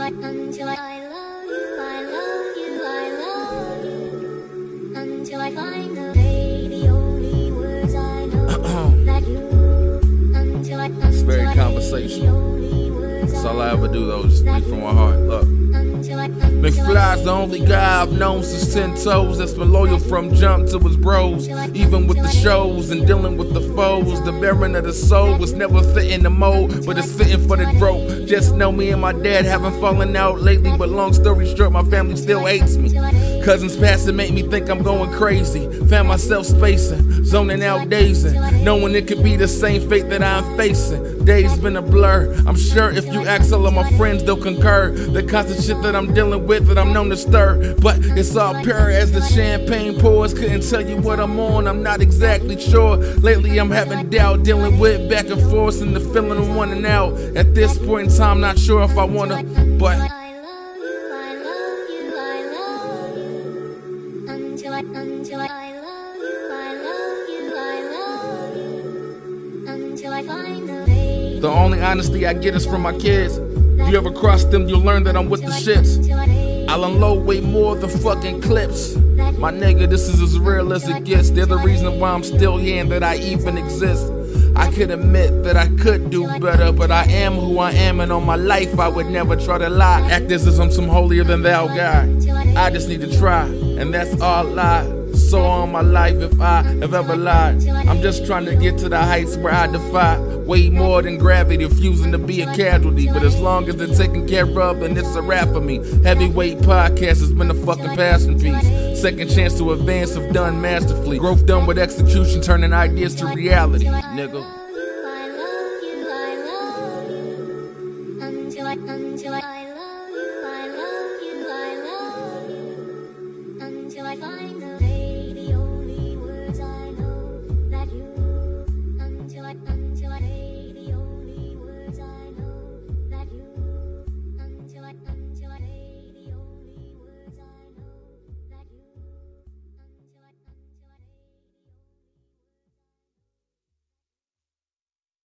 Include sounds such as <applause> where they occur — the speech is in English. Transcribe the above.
I, until I, I love you, I love you, I love you. Until I find the day, the only words I know <clears throat> that you. Until I, until very I, conversational. All I ever do though, just speak from my heart. Look. McFly's the only guy I've known since 10 toes that's been loyal from jump to his bros. Even with the shows and dealing with the foes, the bearing of the soul was never fitting the mold, but it's fitting for the growth. Just know me and my dad haven't fallen out lately, but long story short, my family still hates me. Cousins passing make me think I'm going crazy. Found myself spacing, zoning out, dazing, knowing it could be the same fate that I'm facing. Days been a blur. I'm sure if you ask all of my friends, they'll concur. The constant shit that I'm dealing with that I'm known to stir. But it's all pure as the champagne pours. Couldn't tell you what I'm on, I'm not exactly sure. Lately I'm having doubt, dealing with back and forth and the feeling of wanting out. At this point in time, not sure if I wanna, but. Until I, until I, the only honesty I get is from my kids. If you ever cross them, you'll learn that I'm with the shits. I'll unload way more than fucking clips. My nigga, this is as real as it gets. They're the reason why I'm still here and that I even exist. I could admit that I could do better, but I am who I am, and on my life I would never try to lie. Act as if I'm some holier than thou guy. I just need to try, and that's all I. So on my life, if I have ever lied, I'm just trying to get to the heights where I defy way more than gravity, refusing to be a casualty. But as long as they're taken care of, then it's a wrap for me. Heavyweight podcast has been a fucking passion piece. Second chance to advance, have done masterfully. Growth done with execution, turning ideas to reality, nigga. Until I, until I,